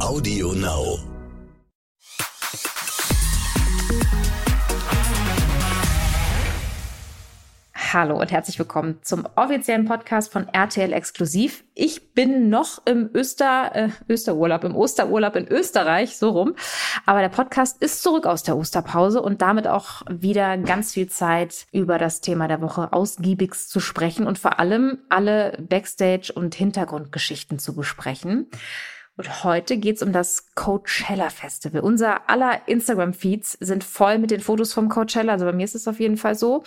Audio Now. Hallo und herzlich willkommen zum offiziellen Podcast von RTL Exklusiv. Ich bin noch im Öster, äh, Österurlaub, im Osterurlaub in Österreich, so rum. Aber der Podcast ist zurück aus der Osterpause und damit auch wieder ganz viel Zeit über das Thema der Woche ausgiebigst zu sprechen und vor allem alle Backstage- und Hintergrundgeschichten zu besprechen. Und heute geht's um das Coachella Festival. Unser aller Instagram-Feeds sind voll mit den Fotos vom Coachella. Also bei mir ist es auf jeden Fall so.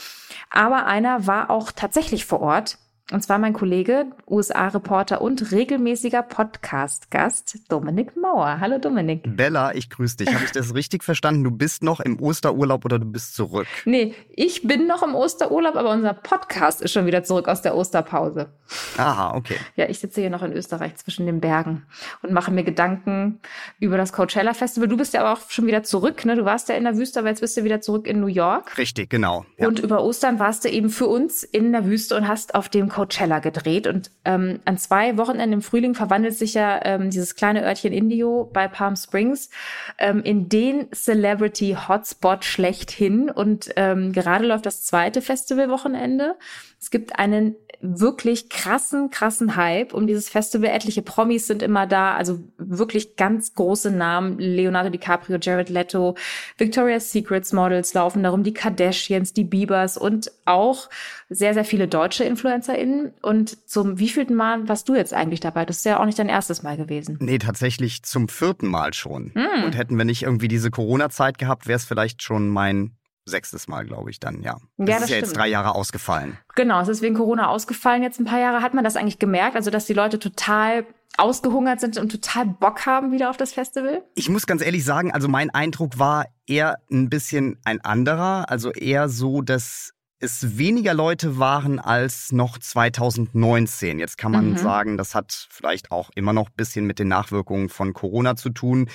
Aber einer war auch tatsächlich vor Ort. Und zwar mein Kollege, USA-Reporter und regelmäßiger Podcast-Gast Dominik Mauer. Hallo Dominik. Bella, ich grüße dich. Habe ich das richtig verstanden? Du bist noch im Osterurlaub oder du bist zurück? Nee, ich bin noch im Osterurlaub, aber unser Podcast ist schon wieder zurück aus der Osterpause. Aha, okay. Ja, ich sitze hier noch in Österreich zwischen den Bergen und mache mir Gedanken über das Coachella Festival. Du bist ja aber auch schon wieder zurück, ne? Du warst ja in der Wüste, aber jetzt bist du wieder zurück in New York. Richtig, genau. Ja. Und über Ostern warst du eben für uns in der Wüste und hast auf dem Coachella gedreht. Und ähm, an zwei Wochenenden im Frühling verwandelt sich ja ähm, dieses kleine Örtchen Indio bei Palm Springs ähm, in den Celebrity Hotspot schlechthin. Und ähm, gerade läuft das zweite Festivalwochenende. Es gibt einen wirklich krassen, krassen Hype um dieses Festival. Etliche Promis sind immer da, also wirklich ganz große Namen. Leonardo DiCaprio, Jared Leto, Victoria's Secrets Models laufen darum, die Kardashians, die Biebers und auch sehr, sehr viele deutsche InfluencerInnen. Und zum wievielten Mal warst du jetzt eigentlich dabei? Das ist ja auch nicht dein erstes Mal gewesen. Nee, tatsächlich zum vierten Mal schon. Hm. Und hätten wir nicht irgendwie diese Corona-Zeit gehabt, wäre es vielleicht schon mein sechstes Mal, glaube ich, dann, ja. Das ja, das ist ja stimmt. jetzt drei Jahre ausgefallen. Genau, es ist wegen Corona ausgefallen jetzt ein paar Jahre. Hat man das eigentlich gemerkt? Also, dass die Leute total ausgehungert sind und total Bock haben wieder auf das Festival? Ich muss ganz ehrlich sagen, also mein Eindruck war eher ein bisschen ein anderer. Also eher so, dass es weniger Leute waren als noch 2019. Jetzt kann man mhm. sagen, das hat vielleicht auch immer noch ein bisschen mit den Nachwirkungen von Corona zu tun.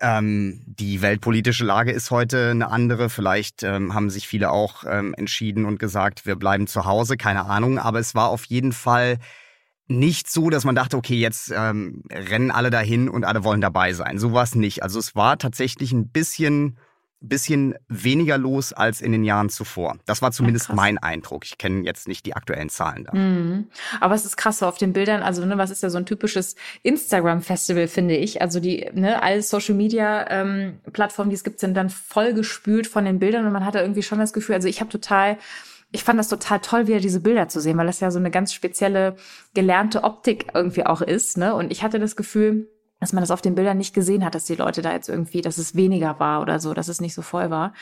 Ähm, die weltpolitische Lage ist heute eine andere. Vielleicht ähm, haben sich viele auch ähm, entschieden und gesagt, wir bleiben zu Hause, keine Ahnung. Aber es war auf jeden Fall nicht so, dass man dachte, okay, jetzt ähm, rennen alle dahin und alle wollen dabei sein. So war es nicht. Also es war tatsächlich ein bisschen bisschen weniger los als in den Jahren zuvor. Das war zumindest ja, mein Eindruck. Ich kenne jetzt nicht die aktuellen Zahlen da. Mhm. Aber es ist krass so auf den Bildern. Also, ne, was ist ja so ein typisches Instagram-Festival, finde ich. Also die, ne, alle Social Media ähm, Plattformen, die es gibt, sind dann voll gespült von den Bildern und man hatte irgendwie schon das Gefühl, also ich habe total ich fand das total toll, wieder diese Bilder zu sehen, weil das ja so eine ganz spezielle gelernte Optik irgendwie auch ist. Ne? Und ich hatte das Gefühl, dass man das auf den Bildern nicht gesehen hat, dass die Leute da jetzt irgendwie, dass es weniger war oder so, dass es nicht so voll war.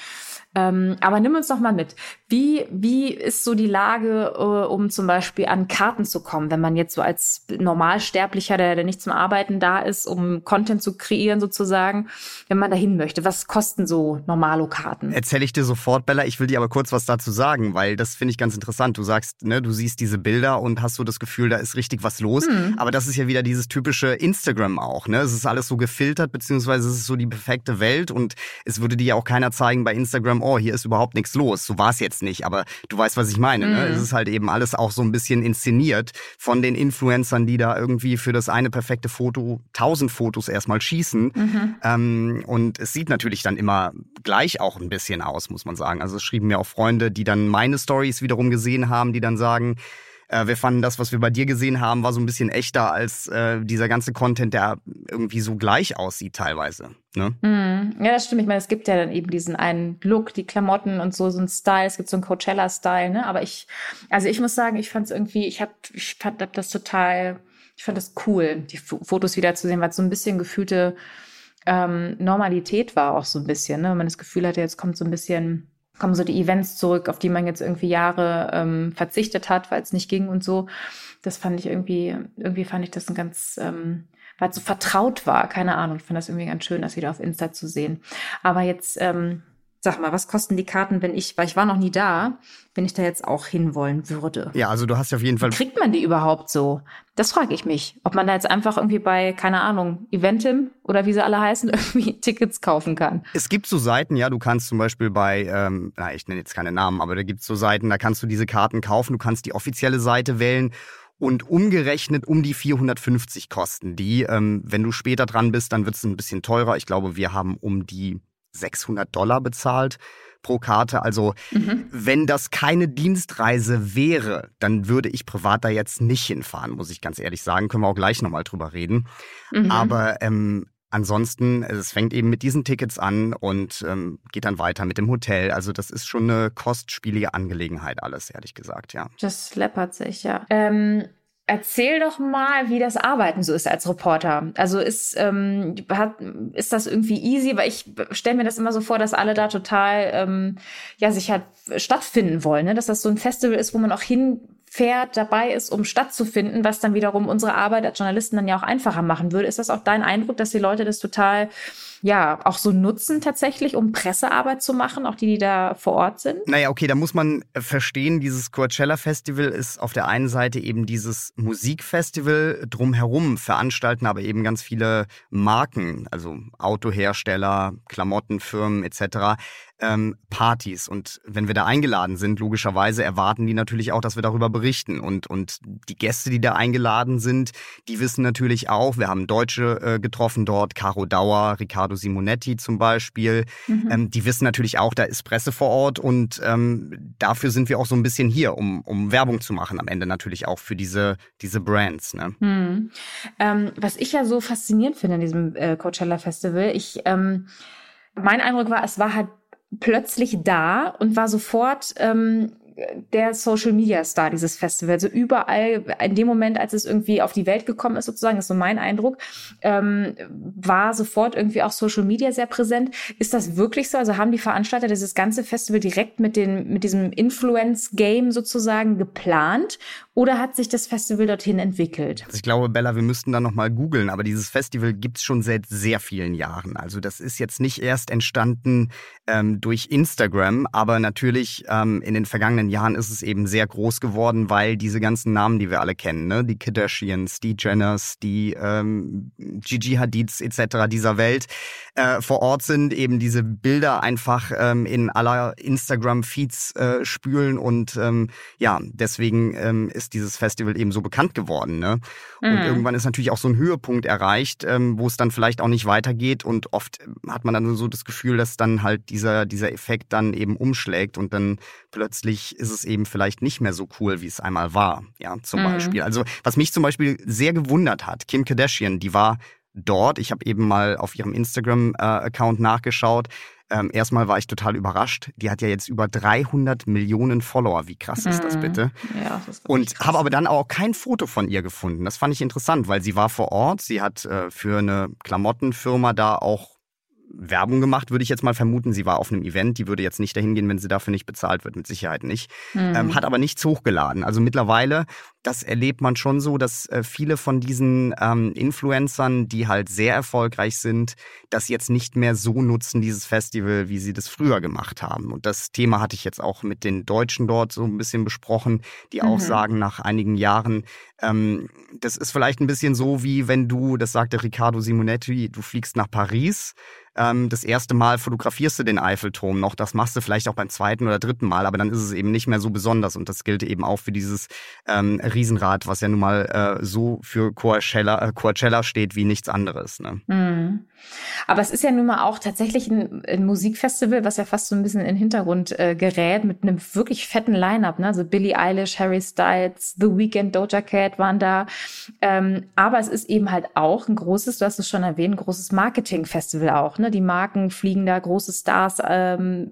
Ähm, aber nimm uns noch mal mit. Wie, wie ist so die Lage, äh, um zum Beispiel an Karten zu kommen, wenn man jetzt so als Normalsterblicher, der, der nicht zum Arbeiten da ist, um Content zu kreieren sozusagen, wenn man dahin möchte? Was kosten so Normalo-Karten? Erzähle ich dir sofort, Bella. Ich will dir aber kurz was dazu sagen, weil das finde ich ganz interessant. Du sagst, ne, du siehst diese Bilder und hast so das Gefühl, da ist richtig was los. Hm. Aber das ist ja wieder dieses typische Instagram auch. Ne? Es ist alles so gefiltert, beziehungsweise es ist so die perfekte Welt und es würde dir ja auch keiner zeigen bei Instagram, oh, hier ist überhaupt nichts los. So war es jetzt nicht, aber du weißt, was ich meine. Ne? Mhm. Es ist halt eben alles auch so ein bisschen inszeniert von den Influencern, die da irgendwie für das eine perfekte Foto tausend Fotos erstmal schießen. Mhm. Ähm, und es sieht natürlich dann immer gleich auch ein bisschen aus, muss man sagen. Also es schrieben mir auch Freunde, die dann meine Stories wiederum gesehen haben, die dann sagen, äh, wir fanden das, was wir bei dir gesehen haben, war so ein bisschen echter als äh, dieser ganze Content, der irgendwie so gleich aussieht teilweise. Ne? Mm, ja, das stimmt. Ich meine, es gibt ja dann eben diesen einen Look, die Klamotten und so, so ein Style. Es gibt so einen Coachella-Style, ne? Aber ich, also ich muss sagen, ich fand es irgendwie, ich hab, ich fand das total, ich fand das cool, die Fotos wiederzusehen, weil es so ein bisschen gefühlte ähm, Normalität war auch so ein bisschen, ne? Wenn man das Gefühl hatte, jetzt kommt so ein bisschen kommen so die Events zurück, auf die man jetzt irgendwie Jahre ähm, verzichtet hat, weil es nicht ging und so. Das fand ich irgendwie, irgendwie fand ich das ein ganz, ähm, weil es so vertraut war, keine Ahnung. Ich fand das irgendwie ganz schön, das wieder auf Insta zu sehen. Aber jetzt, ähm, Sag mal, was kosten die Karten, wenn ich, weil ich war noch nie da, wenn ich da jetzt auch hinwollen würde? Ja, also du hast ja auf jeden Fall. Wie kriegt man die überhaupt so? Das frage ich mich. Ob man da jetzt einfach irgendwie bei, keine Ahnung, Eventim oder wie sie alle heißen, irgendwie Tickets kaufen kann. Es gibt so Seiten, ja, du kannst zum Beispiel bei, ähm, na, ich nenne jetzt keine Namen, aber da gibt es so Seiten, da kannst du diese Karten kaufen, du kannst die offizielle Seite wählen und umgerechnet um die 450 kosten die. Ähm, wenn du später dran bist, dann wird es ein bisschen teurer. Ich glaube, wir haben um die 600 Dollar bezahlt pro Karte. Also mhm. wenn das keine Dienstreise wäre, dann würde ich privat da jetzt nicht hinfahren, muss ich ganz ehrlich sagen. Können wir auch gleich nochmal drüber reden. Mhm. Aber ähm, ansonsten, es fängt eben mit diesen Tickets an und ähm, geht dann weiter mit dem Hotel. Also das ist schon eine kostspielige Angelegenheit alles, ehrlich gesagt, ja. Das läppert sich, ja. Ähm Erzähl doch mal, wie das Arbeiten so ist als Reporter. Also ist, ähm, hat, ist das irgendwie easy? Weil ich stelle mir das immer so vor, dass alle da total ähm, ja sich halt stattfinden wollen. Ne? Dass das so ein Festival ist, wo man auch hinfährt, dabei ist, um stattzufinden, was dann wiederum unsere Arbeit als Journalisten dann ja auch einfacher machen würde. Ist das auch dein Eindruck, dass die Leute das total ja auch so nutzen tatsächlich, um Pressearbeit zu machen, auch die, die da vor Ort sind? Naja, okay, da muss man verstehen, dieses Coachella Festival ist auf der einen Seite eben dieses Musikfestival, drumherum veranstalten aber eben ganz viele Marken, also Autohersteller, Klamottenfirmen etc ähm, Partys. Und wenn wir da eingeladen sind, logischerweise erwarten die natürlich auch, dass wir darüber berichten. Und, und die Gäste, die da eingeladen sind, die wissen natürlich auch, wir haben Deutsche äh, getroffen dort, Caro Dauer, Riccardo Simonetti zum Beispiel. Mhm. Ähm, die wissen natürlich auch, da ist Presse vor Ort und ähm, dafür sind wir auch so ein bisschen hier, um, um Werbung zu machen am Ende natürlich auch für diese, diese Brands. Ne? Mhm. Ähm, was ich ja so faszinierend finde an diesem äh, Coachella Festival, ich ähm, mein Eindruck war, es war halt plötzlich da und war sofort ähm, der Social Media Star dieses Festival. Also überall, in dem Moment, als es irgendwie auf die Welt gekommen ist, sozusagen, ist so mein Eindruck, ähm, war sofort irgendwie auch Social Media sehr präsent. Ist das wirklich so? Also haben die Veranstalter dieses ganze Festival direkt mit den, mit diesem Influence-Game sozusagen geplant? Oder hat sich das Festival dorthin entwickelt? Also ich glaube, Bella, wir müssten da nochmal googeln, aber dieses Festival gibt's schon seit sehr vielen Jahren. Also das ist jetzt nicht erst entstanden ähm, durch Instagram, aber natürlich ähm, in den vergangenen Jahren ist es eben sehr groß geworden, weil diese ganzen Namen, die wir alle kennen, ne, die Kardashians, die Jenners, die ähm, Gigi Hadids etc. dieser Welt äh, vor Ort sind, eben diese Bilder einfach ähm, in aller Instagram-Feeds äh, spülen und ähm, ja, deswegen ähm, ist dieses Festival eben so bekannt geworden. Ne? Und mhm. irgendwann ist natürlich auch so ein Höhepunkt erreicht, ähm, wo es dann vielleicht auch nicht weitergeht. Und oft hat man dann so das Gefühl, dass dann halt dieser, dieser Effekt dann eben umschlägt und dann plötzlich ist es eben vielleicht nicht mehr so cool, wie es einmal war. Ja, zum mhm. Beispiel. Also, was mich zum Beispiel sehr gewundert hat, Kim Kardashian, die war dort. Ich habe eben mal auf ihrem Instagram-Account äh, nachgeschaut. Ähm, erstmal war ich total überrascht. Die hat ja jetzt über 300 Millionen Follower. Wie krass ist das mhm. bitte? Ja, das ist Und habe aber dann auch kein Foto von ihr gefunden. Das fand ich interessant, weil sie war vor Ort. Sie hat äh, für eine Klamottenfirma da auch Werbung gemacht, würde ich jetzt mal vermuten. Sie war auf einem Event, die würde jetzt nicht dahin gehen, wenn sie dafür nicht bezahlt wird, mit Sicherheit nicht. Mhm. Ähm, hat aber nichts hochgeladen. Also mittlerweile, das erlebt man schon so, dass äh, viele von diesen ähm, Influencern, die halt sehr erfolgreich sind, das jetzt nicht mehr so nutzen, dieses Festival, wie sie das früher gemacht haben. Und das Thema hatte ich jetzt auch mit den Deutschen dort so ein bisschen besprochen, die mhm. auch sagen, nach einigen Jahren, ähm, das ist vielleicht ein bisschen so, wie wenn du, das sagte Riccardo Simonetti, du fliegst nach Paris ähm, das erste Mal fotografierst du den Eiffelturm noch, das machst du vielleicht auch beim zweiten oder dritten Mal, aber dann ist es eben nicht mehr so besonders und das gilt eben auch für dieses ähm, Riesenrad, was ja nun mal äh, so für Coachella, äh, Coachella steht wie nichts anderes. Ne? Mhm. Aber es ist ja nun mal auch tatsächlich ein, ein, Musikfestival, was ja fast so ein bisschen in den Hintergrund äh, gerät, mit einem wirklich fetten Line-Up. Ne? Also Billie Eilish, Harry Styles, The Weeknd, Doja Cat waren da. Ähm, aber es ist eben halt auch ein großes, du hast es schon erwähnt, ein großes Marketing-Festival auch. Ne? Die Marken fliegen da große Stars ähm,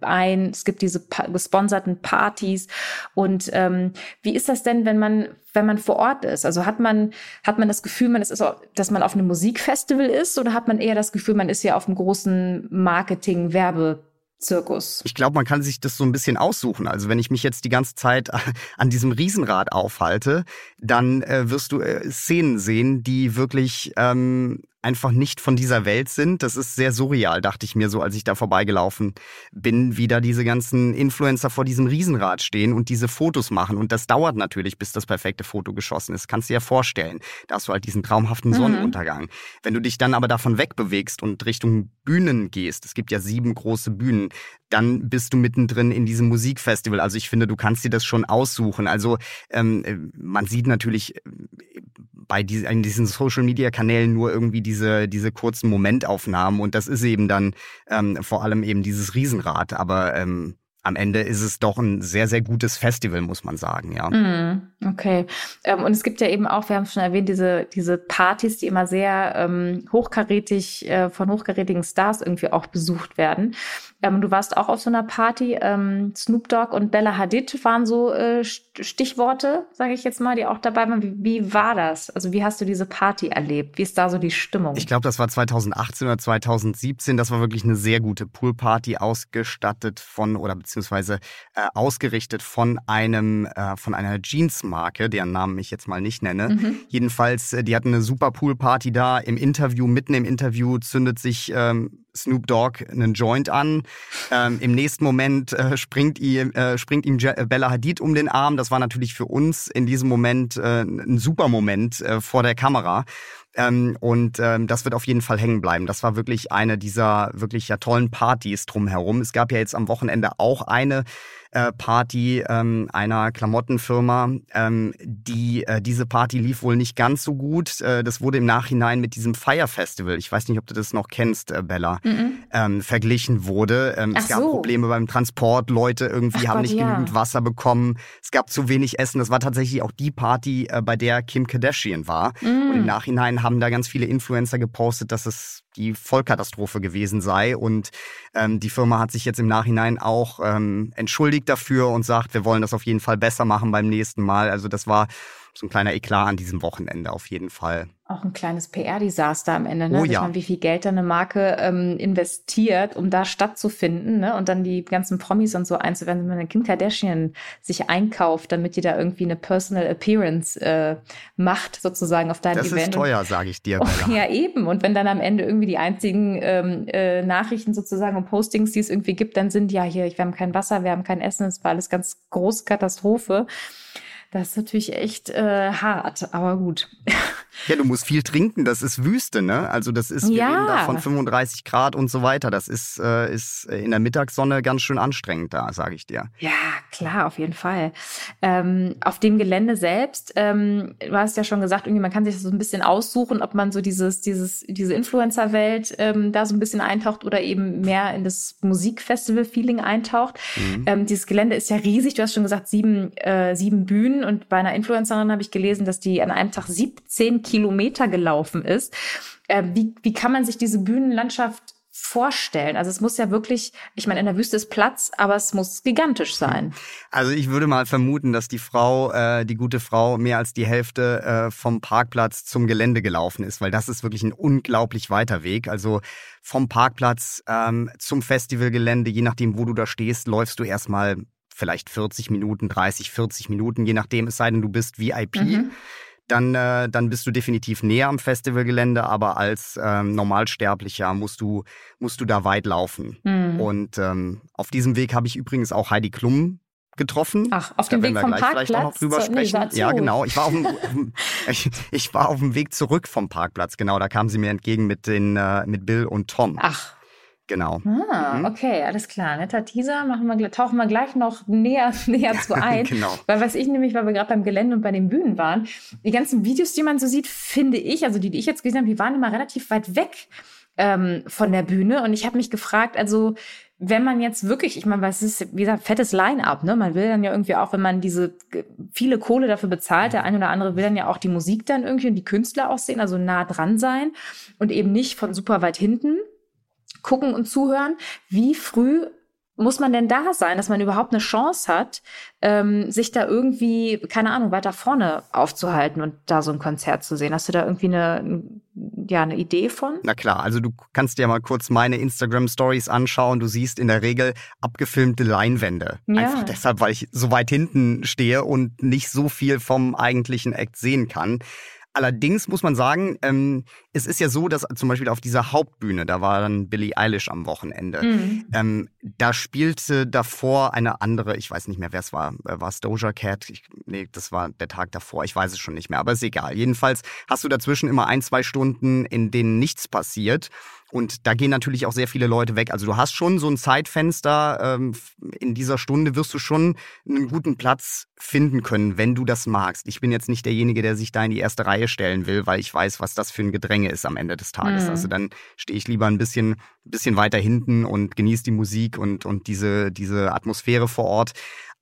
ein. Es gibt diese pa gesponserten Partys. Und ähm, wie ist das denn, wenn man wenn man vor Ort ist? Also hat man, hat man das Gefühl, man ist, dass man auf einem Musikfestival ist oder hat man eher das Gefühl, man ist ja auf einem großen Marketing-Werbe- Zirkus. Ich glaube, man kann sich das so ein bisschen aussuchen. Also wenn ich mich jetzt die ganze Zeit an diesem Riesenrad aufhalte, dann äh, wirst du äh, Szenen sehen, die wirklich ähm, einfach nicht von dieser Welt sind. Das ist sehr surreal, dachte ich mir so, als ich da vorbeigelaufen bin, wie da diese ganzen Influencer vor diesem Riesenrad stehen und diese Fotos machen. Und das dauert natürlich, bis das perfekte Foto geschossen ist. Kannst du dir ja vorstellen. Da hast du halt diesen traumhaften mhm. Sonnenuntergang. Wenn du dich dann aber davon wegbewegst und Richtung Bühnen gehst, es gibt ja sieben große Bühnen, dann bist du mittendrin in diesem Musikfestival. Also ich finde, du kannst dir das schon aussuchen. Also ähm, man sieht natürlich bei diesen, diesen Social-Media-Kanälen nur irgendwie diese, diese kurzen Momentaufnahmen und das ist eben dann ähm, vor allem eben dieses Riesenrad. Aber ähm, am Ende ist es doch ein sehr, sehr gutes Festival, muss man sagen, ja. Mm, okay. Ähm, und es gibt ja eben auch, wir haben es schon erwähnt, diese, diese Partys, die immer sehr ähm, hochkarätig äh, von hochkarätigen Stars irgendwie auch besucht werden. Ähm, du warst auch auf so einer Party. Ähm, Snoop Dogg und Bella Hadid waren so äh, Stichworte, sage ich jetzt mal, die auch dabei waren. Wie, wie war das? Also wie hast du diese Party erlebt? Wie ist da so die Stimmung? Ich glaube, das war 2018 oder 2017. Das war wirklich eine sehr gute Poolparty, ausgestattet von oder beziehungsweise äh, ausgerichtet von einem äh, von einer Jeans-Marke, deren Namen ich jetzt mal nicht nenne. Mhm. Jedenfalls, äh, die hatten eine super Poolparty da. Im Interview, mitten im Interview zündet sich ähm, Snoop Dogg einen Joint an. Ähm, Im nächsten Moment äh, springt, ihm, äh, springt ihm äh, Bella Hadid um den Arm. Das war natürlich für uns in diesem Moment äh, ein super Moment äh, vor der Kamera. Ähm, und ähm, das wird auf jeden Fall hängen bleiben. Das war wirklich eine dieser wirklich ja tollen Partys drumherum. Es gab ja jetzt am Wochenende auch eine äh, Party ähm, einer Klamottenfirma. Ähm, die, äh, diese Party lief wohl nicht ganz so gut. Äh, das wurde im Nachhinein mit diesem Fire Festival, ich weiß nicht, ob du das noch kennst, äh, Bella, mm -mm. Ähm, verglichen wurde. Ähm, es gab so. Probleme beim Transport, Leute irgendwie Ach haben Gott, nicht ja. genügend Wasser bekommen, es gab zu wenig Essen. Das war tatsächlich auch die Party, äh, bei der Kim Kardashian war. Mm. Und im Nachhinein haben da ganz viele Influencer gepostet, dass es die Vollkatastrophe gewesen sei. Und ähm, die Firma hat sich jetzt im Nachhinein auch ähm, entschuldigt dafür und sagt, wir wollen das auf jeden Fall besser machen beim nächsten Mal. Also das war so ein kleiner Eklat an diesem Wochenende auf jeden Fall auch ein kleines PR-Desaster am Ende, ne? Oh, ja. Man, wie viel Geld da eine Marke ähm, investiert, um da stattzufinden, ne? Und dann die ganzen Promis und so einzuwenden, wenn man eine Kim Kardashian sich einkauft, damit die da irgendwie eine Personal Appearance äh, macht, sozusagen auf deinem das Event. Das ist teuer, sage ich dir. Oh, ja, eben. Und wenn dann am Ende irgendwie die einzigen ähm, äh, Nachrichten sozusagen und Postings, die es irgendwie gibt, dann sind ja hier, wir haben kein Wasser, wir haben kein Essen, es war alles ganz große Katastrophe. Das ist natürlich echt äh, hart, aber gut. Ja, du musst viel trinken, das ist Wüste, ne? Also das ist, wir ja. reden da von 35 Grad und so weiter. Das ist, äh, ist in der Mittagssonne ganz schön anstrengend da, sage ich dir. Ja, klar, auf jeden Fall. Ähm, auf dem Gelände selbst, ähm, du hast ja schon gesagt, irgendwie man kann sich so ein bisschen aussuchen, ob man so dieses, dieses, diese Influencer-Welt ähm, da so ein bisschen eintaucht oder eben mehr in das Musikfestival-Feeling eintaucht. Mhm. Ähm, dieses Gelände ist ja riesig, du hast schon gesagt, sieben, äh, sieben Bühnen und bei einer Influencerin habe ich gelesen, dass die an einem Tag 17 Kilometer gelaufen ist. Äh, wie, wie kann man sich diese Bühnenlandschaft vorstellen? Also es muss ja wirklich, ich meine, in der Wüste ist Platz, aber es muss gigantisch sein. Also ich würde mal vermuten, dass die Frau, äh, die gute Frau, mehr als die Hälfte äh, vom Parkplatz zum Gelände gelaufen ist, weil das ist wirklich ein unglaublich weiter Weg. Also vom Parkplatz ähm, zum Festivalgelände, je nachdem, wo du da stehst, läufst du erstmal vielleicht 40 Minuten, 30, 40 Minuten, je nachdem, es sei denn, du bist VIP. Mhm dann, äh, dann bist du definitiv näher am Festivalgelände, aber als ähm, Normalsterblicher musst du, musst du da weit laufen. Mhm. Und ähm, auf diesem Weg habe ich übrigens auch Heidi Klum getroffen. Ach, auf dem Weg vom Parkplatz? Vielleicht auch noch drüber sprechen. Nee, ja, genau. Ich war, auf dem, ich, ich, war auf dem Weg zurück vom Parkplatz, genau. Da kam sie mir entgegen mit, den, äh, mit Bill und Tom. Ach. Genau. Ah, mhm. okay, alles klar. Netter Teaser. Machen wir, tauchen wir gleich noch näher, näher zu ein. genau. Weil was ich nämlich, weil wir gerade beim Gelände und bei den Bühnen waren, die ganzen Videos, die man so sieht, finde ich, also die, die ich jetzt gesehen habe, die waren immer relativ weit weg ähm, von der Bühne. Und ich habe mich gefragt, also wenn man jetzt wirklich, ich meine, was ist, wie gesagt, fettes Line-up, ne? Man will dann ja irgendwie auch, wenn man diese viele Kohle dafür bezahlt, der eine oder andere will dann ja auch die Musik dann irgendwie und die Künstler auch sehen, also nah dran sein und eben nicht von super weit hinten gucken und zuhören. Wie früh muss man denn da sein, dass man überhaupt eine Chance hat, ähm, sich da irgendwie, keine Ahnung, weiter vorne aufzuhalten und da so ein Konzert zu sehen? Hast du da irgendwie eine, ja, eine Idee von? Na klar, also du kannst dir mal kurz meine Instagram-Stories anschauen. Du siehst in der Regel abgefilmte Leinwände. Ja. Einfach deshalb, weil ich so weit hinten stehe und nicht so viel vom eigentlichen Act sehen kann. Allerdings muss man sagen, ähm, es ist ja so, dass zum Beispiel auf dieser Hauptbühne, da war dann Billie Eilish am Wochenende, mhm. ähm, da spielte davor eine andere, ich weiß nicht mehr, wer es war, äh, war es Doja Cat? Ich, nee, das war der Tag davor, ich weiß es schon nicht mehr, aber ist egal. Jedenfalls hast du dazwischen immer ein, zwei Stunden, in denen nichts passiert. Und da gehen natürlich auch sehr viele Leute weg. Also du hast schon so ein Zeitfenster. Ähm, in dieser Stunde wirst du schon einen guten Platz finden können, wenn du das magst. Ich bin jetzt nicht derjenige, der sich da in die erste Reihe stellen will, weil ich weiß, was das für ein Gedränge ist am Ende des Tages. Mhm. Also dann stehe ich lieber ein bisschen, bisschen weiter hinten und genieße die Musik und, und diese, diese Atmosphäre vor Ort.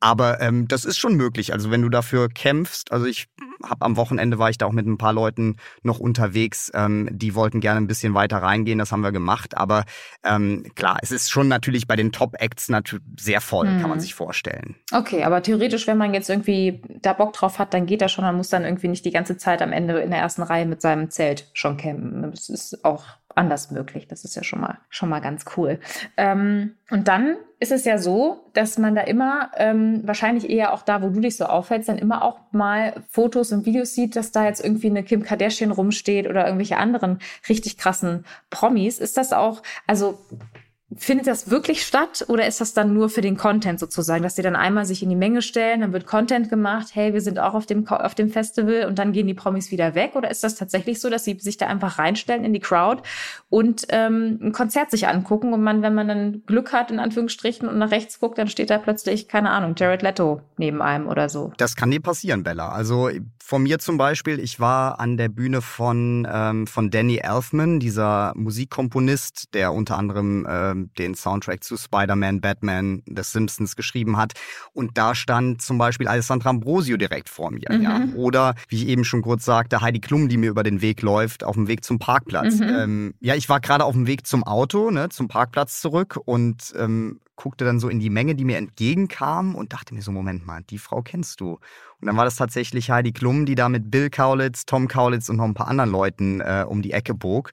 Aber ähm, das ist schon möglich. Also wenn du dafür kämpfst, also ich habe am Wochenende war ich da auch mit ein paar Leuten noch unterwegs, ähm, die wollten gerne ein bisschen weiter reingehen, das haben wir gemacht. Aber ähm, klar, es ist schon natürlich bei den Top-Acts natürlich sehr voll, hm. kann man mhm. sich vorstellen. Okay, aber theoretisch, wenn man jetzt irgendwie da Bock drauf hat, dann geht das schon. Man muss dann irgendwie nicht die ganze Zeit am Ende in der ersten Reihe mit seinem Zelt schon campen. Das ist auch anders möglich. Das ist ja schon mal, schon mal ganz cool. Ähm, und dann ist es ja so, dass man da immer, ähm, wahrscheinlich eher auch da, wo du dich so aufhältst, dann immer auch mal Fotos und Videos sieht, dass da jetzt irgendwie eine Kim Kardashian rumsteht oder irgendwelche anderen richtig krassen Promis. Ist das auch, also Findet das wirklich statt oder ist das dann nur für den Content sozusagen, dass die dann einmal sich in die Menge stellen, dann wird Content gemacht, hey, wir sind auch auf dem, auf dem Festival und dann gehen die Promis wieder weg? Oder ist das tatsächlich so, dass sie sich da einfach reinstellen in die Crowd und ähm, ein Konzert sich angucken und man, wenn man dann Glück hat, in Anführungsstrichen, und nach rechts guckt, dann steht da plötzlich, keine Ahnung, Jared Leto neben einem oder so? Das kann dir passieren, Bella. Also von mir zum Beispiel, ich war an der Bühne von, ähm, von Danny Elfman, dieser Musikkomponist, der unter anderem ähm, den Soundtrack zu Spider-Man, Batman, The Simpsons geschrieben hat. Und da stand zum Beispiel Alessandra Ambrosio direkt vor mir. Mhm. Ja. Oder, wie ich eben schon kurz sagte, Heidi Klum, die mir über den Weg läuft, auf dem Weg zum Parkplatz. Mhm. Ähm, ja, ich war gerade auf dem Weg zum Auto, ne, zum Parkplatz zurück und ähm, guckte dann so in die Menge, die mir entgegenkam und dachte mir so, Moment mal, die Frau kennst du. Und dann war das tatsächlich Heidi Klum, die da mit Bill Kaulitz, Tom Kaulitz und noch ein paar anderen Leuten äh, um die Ecke bog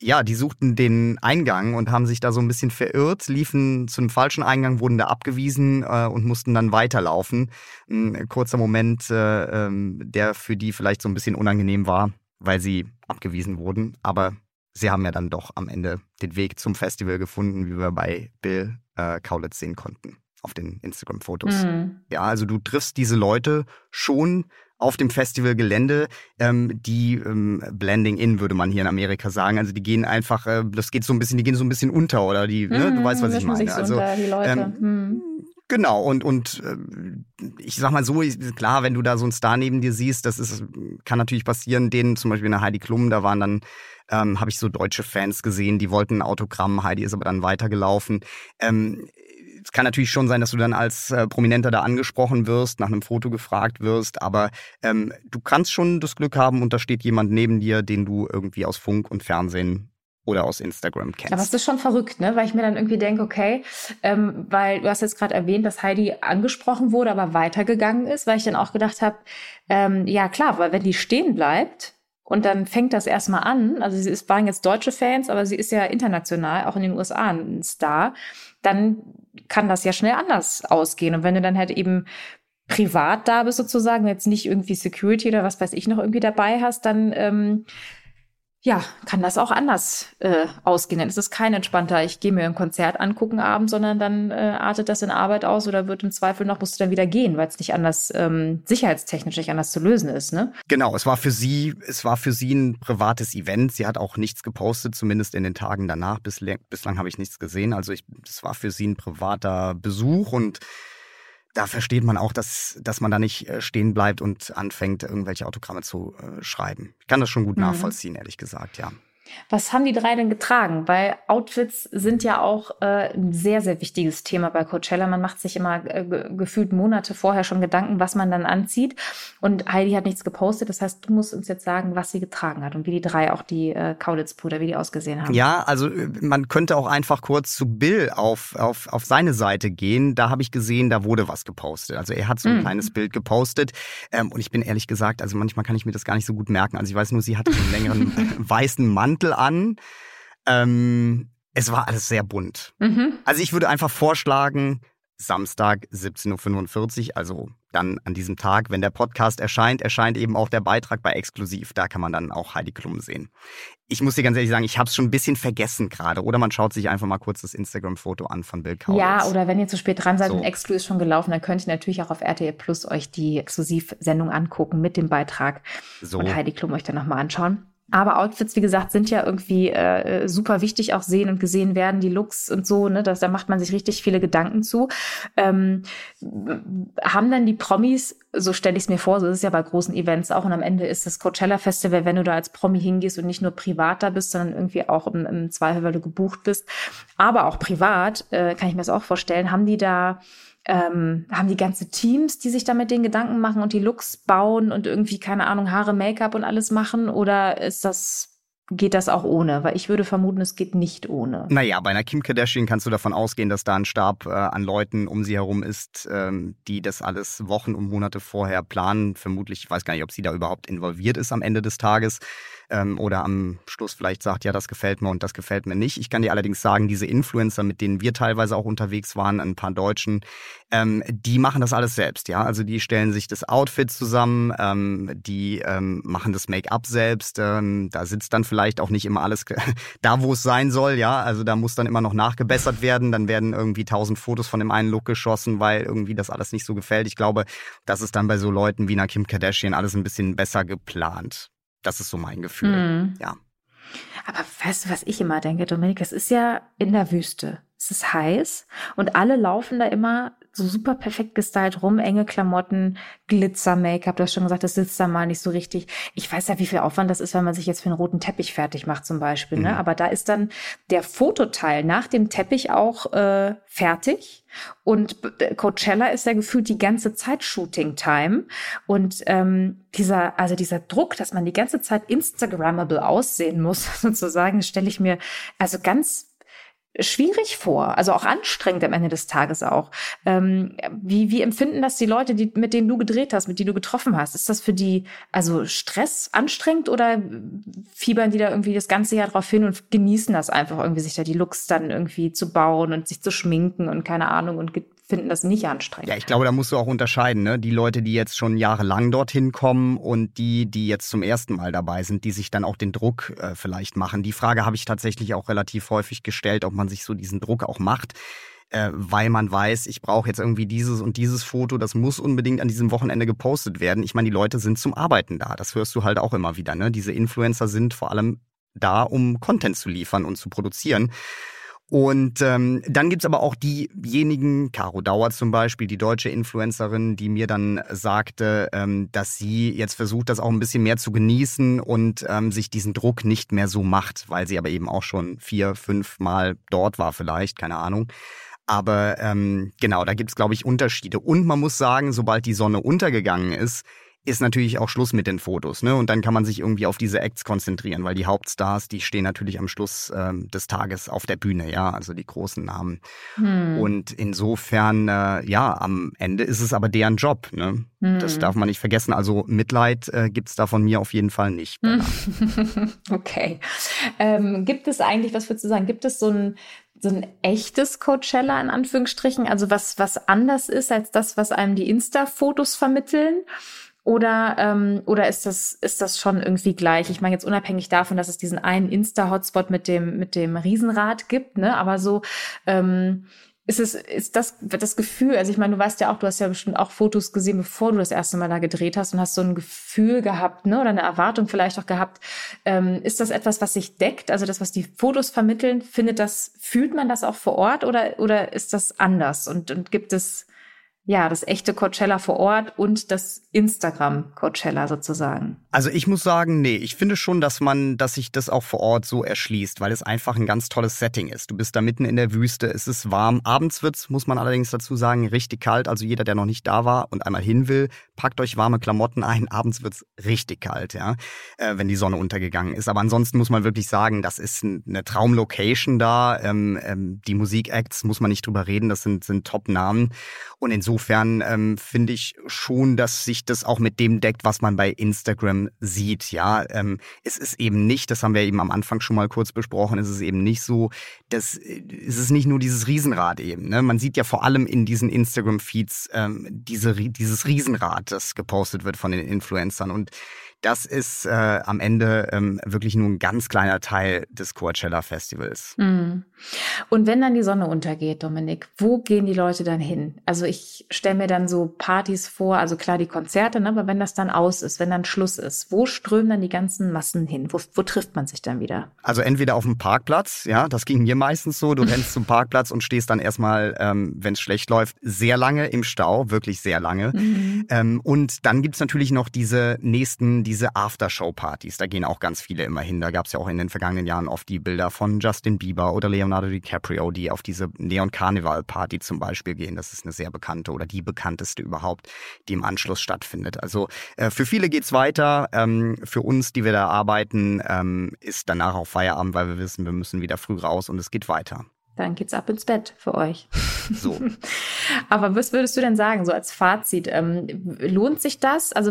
ja, die suchten den Eingang und haben sich da so ein bisschen verirrt, liefen zu einem falschen Eingang, wurden da abgewiesen äh, und mussten dann weiterlaufen. Ein kurzer Moment, äh, ähm, der für die vielleicht so ein bisschen unangenehm war, weil sie abgewiesen wurden. Aber sie haben ja dann doch am Ende den Weg zum Festival gefunden, wie wir bei Bill äh, Kaulitz sehen konnten auf den Instagram-Fotos. Mhm. Ja, also du triffst diese Leute schon auf dem Festivalgelände, ähm, die ähm, Blending in, würde man hier in Amerika sagen. Also die gehen einfach, äh, das geht so ein bisschen, die gehen so ein bisschen unter oder die, ne, du mhm, weißt, was ich meine. also unter, die Leute. Ähm, hm. Genau, und, und äh, ich sag mal so, klar, wenn du da so einen Star neben dir siehst, das ist, kann natürlich passieren, denen zum Beispiel eine Heidi Klum, da waren dann, ähm, habe ich so deutsche Fans gesehen, die wollten ein Autogramm, Heidi ist aber dann weitergelaufen. Ähm, es kann natürlich schon sein, dass du dann als äh, Prominenter da angesprochen wirst, nach einem Foto gefragt wirst, aber ähm, du kannst schon das Glück haben und da steht jemand neben dir, den du irgendwie aus Funk und Fernsehen oder aus Instagram kennst. Aber es ist schon verrückt, ne? Weil ich mir dann irgendwie denke, okay, ähm, weil du hast jetzt gerade erwähnt, dass Heidi angesprochen wurde, aber weitergegangen ist, weil ich dann auch gedacht habe, ähm, ja klar, weil wenn die stehen bleibt, und dann fängt das erstmal an. Also sie ist, waren jetzt deutsche Fans, aber sie ist ja international, auch in den USA ein Star. Dann kann das ja schnell anders ausgehen. Und wenn du dann halt eben privat da bist sozusagen, jetzt nicht irgendwie Security oder was weiß ich noch irgendwie dabei hast, dann ähm, ja, kann das auch anders äh, ausgehen. Ist es kein entspannter, ich gehe mir ein Konzert angucken abends, sondern dann äh, artet das in Arbeit aus oder wird im Zweifel noch, musst du dann wieder gehen, weil es nicht anders, ähm, sicherheitstechnisch nicht anders zu lösen ist, ne? Genau, es war für sie, es war für sie ein privates Event. Sie hat auch nichts gepostet, zumindest in den Tagen danach. Bislang, bislang habe ich nichts gesehen. Also ich, es war für sie ein privater Besuch und da versteht man auch, dass, dass man da nicht äh, stehen bleibt und anfängt, irgendwelche Autogramme zu äh, schreiben. Ich kann das schon gut mhm. nachvollziehen, ehrlich gesagt, ja. Was haben die drei denn getragen? Weil Outfits sind ja auch äh, ein sehr, sehr wichtiges Thema bei Coachella. Man macht sich immer äh, gefühlt Monate vorher schon Gedanken, was man dann anzieht. Und Heidi hat nichts gepostet. Das heißt, du musst uns jetzt sagen, was sie getragen hat und wie die drei auch die äh, Kaulitz-Brüder, wie die ausgesehen haben. Ja, also äh, man könnte auch einfach kurz zu Bill auf, auf, auf seine Seite gehen. Da habe ich gesehen, da wurde was gepostet. Also er hat so ein mhm. kleines Bild gepostet. Ähm, und ich bin ehrlich gesagt, also manchmal kann ich mir das gar nicht so gut merken. Also ich weiß nur, sie hatte einen längeren weißen Mann Mantel an. Ähm, es war alles sehr bunt. Mhm. Also ich würde einfach vorschlagen, Samstag 17.45 Uhr, also dann an diesem Tag, wenn der Podcast erscheint, erscheint eben auch der Beitrag bei Exklusiv. Da kann man dann auch Heidi Klum sehen. Ich muss dir ganz ehrlich sagen, ich habe es schon ein bisschen vergessen gerade. Oder man schaut sich einfach mal kurz das Instagram-Foto an von Bill Kaulitz. Ja, oder wenn ihr zu spät dran seid so. und Exklu ist schon gelaufen, dann könnt ihr natürlich auch auf RTL Plus euch die Exklusivsendung angucken mit dem Beitrag so. und Heidi Klum euch dann nochmal anschauen. Aber Outfits, wie gesagt, sind ja irgendwie äh, super wichtig, auch sehen und gesehen werden, die Looks und so, ne? Das, da macht man sich richtig viele Gedanken zu. Ähm, haben dann die Promis, so stelle ich es mir vor, so ist es ja bei großen Events auch, und am Ende ist das Coachella Festival, wenn du da als Promi hingehst und nicht nur privat da bist, sondern irgendwie auch im, im Zweifel, weil du gebucht bist, aber auch privat, äh, kann ich mir das auch vorstellen, haben die da ähm, haben die ganze Teams, die sich da mit den Gedanken machen und die Looks bauen und irgendwie, keine Ahnung, Haare, Make-up und alles machen? Oder ist das geht das auch ohne? Weil ich würde vermuten, es geht nicht ohne. Naja, bei einer Kim Kardashian kannst du davon ausgehen, dass da ein Stab äh, an Leuten um sie herum ist, ähm, die das alles Wochen und Monate vorher planen. Vermutlich, ich weiß gar nicht, ob sie da überhaupt involviert ist am Ende des Tages ähm, oder am Schluss vielleicht sagt, ja, das gefällt mir und das gefällt mir nicht. Ich kann dir allerdings sagen, diese Influencer, mit denen wir teilweise auch unterwegs waren, ein paar Deutschen, ähm, die machen das alles selbst, ja. Also die stellen sich das Outfit zusammen, ähm, die ähm, machen das Make-up selbst. Ähm, da sitzt dann vielleicht auch nicht immer alles da, wo es sein soll, ja. Also da muss dann immer noch nachgebessert werden. Dann werden irgendwie tausend Fotos von dem einen Look geschossen, weil irgendwie das alles nicht so gefällt. Ich glaube, das ist dann bei so Leuten wie einer Kim Kardashian alles ein bisschen besser geplant. Das ist so mein Gefühl. Mhm. Ja. Aber weißt du, was ich immer denke, Dominik? Es ist ja in der Wüste. Es ist heiß und alle laufen da immer so super perfekt gestylt rum, enge Klamotten, Glitzer-Make-up. Du hast schon gesagt, das sitzt da mal nicht so richtig. Ich weiß ja, wie viel Aufwand das ist, wenn man sich jetzt für einen roten Teppich fertig macht zum Beispiel. Ne? Mhm. Aber da ist dann der Fototeil nach dem Teppich auch äh, fertig. Und Coachella ist ja gefühlt die ganze Zeit Shooting-Time. Und ähm, dieser, also dieser Druck, dass man die ganze Zeit Instagrammable aussehen muss, sozusagen, stelle ich mir also ganz schwierig vor, also auch anstrengend am Ende des Tages auch. Ähm, wie, wie empfinden das die Leute, die, mit denen du gedreht hast, mit denen du getroffen hast? Ist das für die also Stress anstrengend oder fiebern die da irgendwie das ganze Jahr drauf hin und genießen das einfach irgendwie, sich da die Looks dann irgendwie zu bauen und sich zu schminken und keine Ahnung und finden das nicht anstrengend. Ja, ich glaube, da musst du auch unterscheiden, ne? Die Leute, die jetzt schon jahrelang dorthin kommen und die, die jetzt zum ersten Mal dabei sind, die sich dann auch den Druck äh, vielleicht machen. Die Frage habe ich tatsächlich auch relativ häufig gestellt, ob man sich so diesen Druck auch macht. Äh, weil man weiß, ich brauche jetzt irgendwie dieses und dieses Foto, das muss unbedingt an diesem Wochenende gepostet werden. Ich meine, die Leute sind zum Arbeiten da. Das hörst du halt auch immer wieder. Ne? Diese Influencer sind vor allem da, um Content zu liefern und zu produzieren. Und ähm, dann gibt's aber auch diejenigen, Caro Dauer zum Beispiel, die deutsche Influencerin, die mir dann sagte, ähm, dass sie jetzt versucht, das auch ein bisschen mehr zu genießen und ähm, sich diesen Druck nicht mehr so macht, weil sie aber eben auch schon vier, fünf Mal dort war vielleicht, keine Ahnung. Aber ähm, genau, da gibt's glaube ich, Unterschiede. Und man muss sagen, sobald die Sonne untergegangen ist, ist natürlich auch Schluss mit den Fotos. Ne? Und dann kann man sich irgendwie auf diese Acts konzentrieren, weil die Hauptstars, die stehen natürlich am Schluss ähm, des Tages auf der Bühne, ja, also die großen Namen. Hm. Und insofern, äh, ja, am Ende ist es aber deren Job. Ne? Hm. Das darf man nicht vergessen. Also Mitleid äh, gibt es da von mir auf jeden Fall nicht. okay. Ähm, gibt es eigentlich, was würdest du sagen, gibt es so ein so ein echtes Coachella in Anführungsstrichen, also was was anders ist als das, was einem die Insta-Fotos vermitteln? Oder, ähm, oder ist das, ist das schon irgendwie gleich? Ich meine, jetzt unabhängig davon, dass es diesen einen Insta-Hotspot mit dem, mit dem Riesenrad gibt, ne? Aber so, ähm, ist es, ist das, das Gefühl, also ich meine, du weißt ja auch, du hast ja bestimmt auch Fotos gesehen, bevor du das erste Mal da gedreht hast und hast so ein Gefühl gehabt, ne, oder eine Erwartung vielleicht auch gehabt. Ähm, ist das etwas, was sich deckt? Also das, was die Fotos vermitteln, findet das, fühlt man das auch vor Ort oder, oder ist das anders? Und, und gibt es, ja, das echte Coachella vor Ort und das Instagram Coachella sozusagen. Also ich muss sagen, nee, ich finde schon, dass man, dass sich das auch vor Ort so erschließt, weil es einfach ein ganz tolles Setting ist. Du bist da mitten in der Wüste, es ist warm. Abends wird's, muss man allerdings dazu sagen, richtig kalt. Also jeder, der noch nicht da war und einmal hin will, packt euch warme Klamotten ein. Abends wird's richtig kalt, ja, äh, wenn die Sonne untergegangen ist. Aber ansonsten muss man wirklich sagen, das ist eine Traumlocation da. Ähm, ähm, die Musikacts muss man nicht drüber reden, das sind, sind Top-Namen. Und insofern insofern ähm, finde ich schon, dass sich das auch mit dem deckt, was man bei Instagram sieht. Ja, ähm, es ist eben nicht, das haben wir eben am Anfang schon mal kurz besprochen, es ist eben nicht so, dass es ist nicht nur dieses Riesenrad eben. Ne? Man sieht ja vor allem in diesen Instagram-Feeds ähm, diese, dieses Riesenrad, das gepostet wird von den Influencern und das ist äh, am Ende ähm, wirklich nur ein ganz kleiner Teil des Coachella Festivals. Mhm. Und wenn dann die Sonne untergeht, Dominik, wo gehen die Leute dann hin? Also ich stelle mir dann so Partys vor, also klar die Konzerte, ne, aber wenn das dann aus ist, wenn dann Schluss ist, wo strömen dann die ganzen Massen hin? Wo, wo trifft man sich dann wieder? Also entweder auf dem Parkplatz, ja, das ging mir meistens so. Du rennst zum Parkplatz und stehst dann erstmal, ähm, wenn es schlecht läuft, sehr lange im Stau, wirklich sehr lange. Mhm. Ähm, und dann gibt's natürlich noch diese nächsten diese Aftershow-Partys, da gehen auch ganz viele immer hin. Da gab es ja auch in den vergangenen Jahren oft die Bilder von Justin Bieber oder Leonardo DiCaprio, die auf diese Neon Carnival Party zum Beispiel gehen. Das ist eine sehr bekannte oder die bekannteste überhaupt, die im Anschluss stattfindet. Also äh, für viele geht's weiter. Ähm, für uns, die wir da arbeiten, ähm, ist danach auch Feierabend, weil wir wissen, wir müssen wieder früh raus und es geht weiter dann geht's ab ins Bett für euch. So. Aber was würdest du denn sagen, so als Fazit? Ähm, lohnt sich das? Also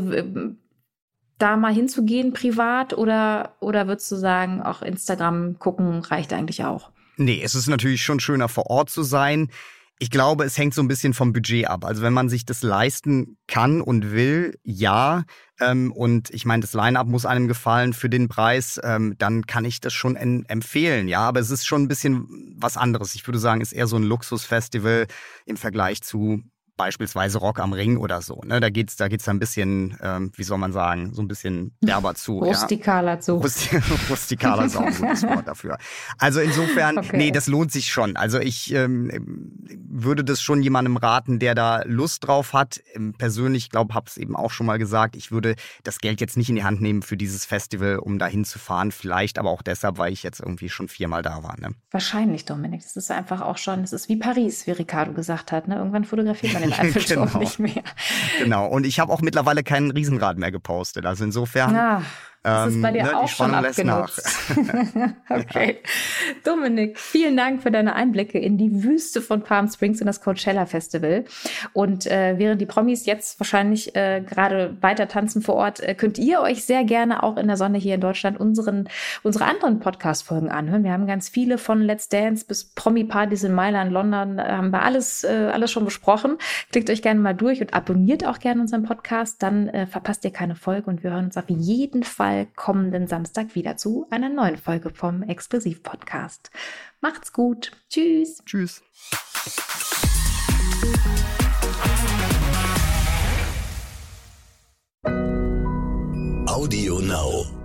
da mal hinzugehen privat oder, oder würdest du sagen, auch Instagram gucken reicht eigentlich auch? Nee, es ist natürlich schon schöner vor Ort zu sein. Ich glaube, es hängt so ein bisschen vom Budget ab. Also wenn man sich das leisten kann und will, ja. Ähm, und ich meine, das Line-up muss einem gefallen für den Preis, ähm, dann kann ich das schon empfehlen, ja. Aber es ist schon ein bisschen was anderes. Ich würde sagen, es ist eher so ein Luxusfestival im Vergleich zu beispielsweise Rock am Ring oder so. Ne? Da geht's, da geht's ein bisschen, ähm, wie soll man sagen, so ein bisschen derber zu. Rustikaler ja. zu. Rustikaler ist auch ein gutes Wort dafür. Also insofern, okay. nee, das lohnt sich schon. Also ich ähm, würde das schon jemandem raten, der da Lust drauf hat. Ähm, persönlich, glaube, habe es eben auch schon mal gesagt, ich würde das Geld jetzt nicht in die Hand nehmen für dieses Festival, um da hinzufahren. Vielleicht aber auch deshalb, weil ich jetzt irgendwie schon viermal da war. Ne? Wahrscheinlich, Dominik. Das ist einfach auch schon, das ist wie Paris, wie Ricardo gesagt hat. Ne? Irgendwann fotografiert man den Eiffelturm genau. nicht mehr. Genau. Und ich habe auch mittlerweile keinen Riesenrad mehr gepostet. Also insofern. Ja. Das ist bei dir ähm, auch schon abgenutzt. okay. Dominik, vielen Dank für deine Einblicke in die Wüste von Palm Springs und das Coachella Festival. Und äh, während die Promis jetzt wahrscheinlich äh, gerade weiter tanzen vor Ort, äh, könnt ihr euch sehr gerne auch in der Sonne hier in Deutschland unseren, unsere anderen Podcast-Folgen anhören. Wir haben ganz viele von Let's Dance bis Promi-Partys in Mailand, London, äh, haben wir alles, äh, alles schon besprochen. Klickt euch gerne mal durch und abonniert auch gerne unseren Podcast. Dann äh, verpasst ihr keine Folge und wir hören uns auf jeden Fall Fall kommenden Samstag wieder zu einer neuen Folge vom Exklusiv-Podcast. Macht's gut. Tschüss. Tschüss. Audio Now.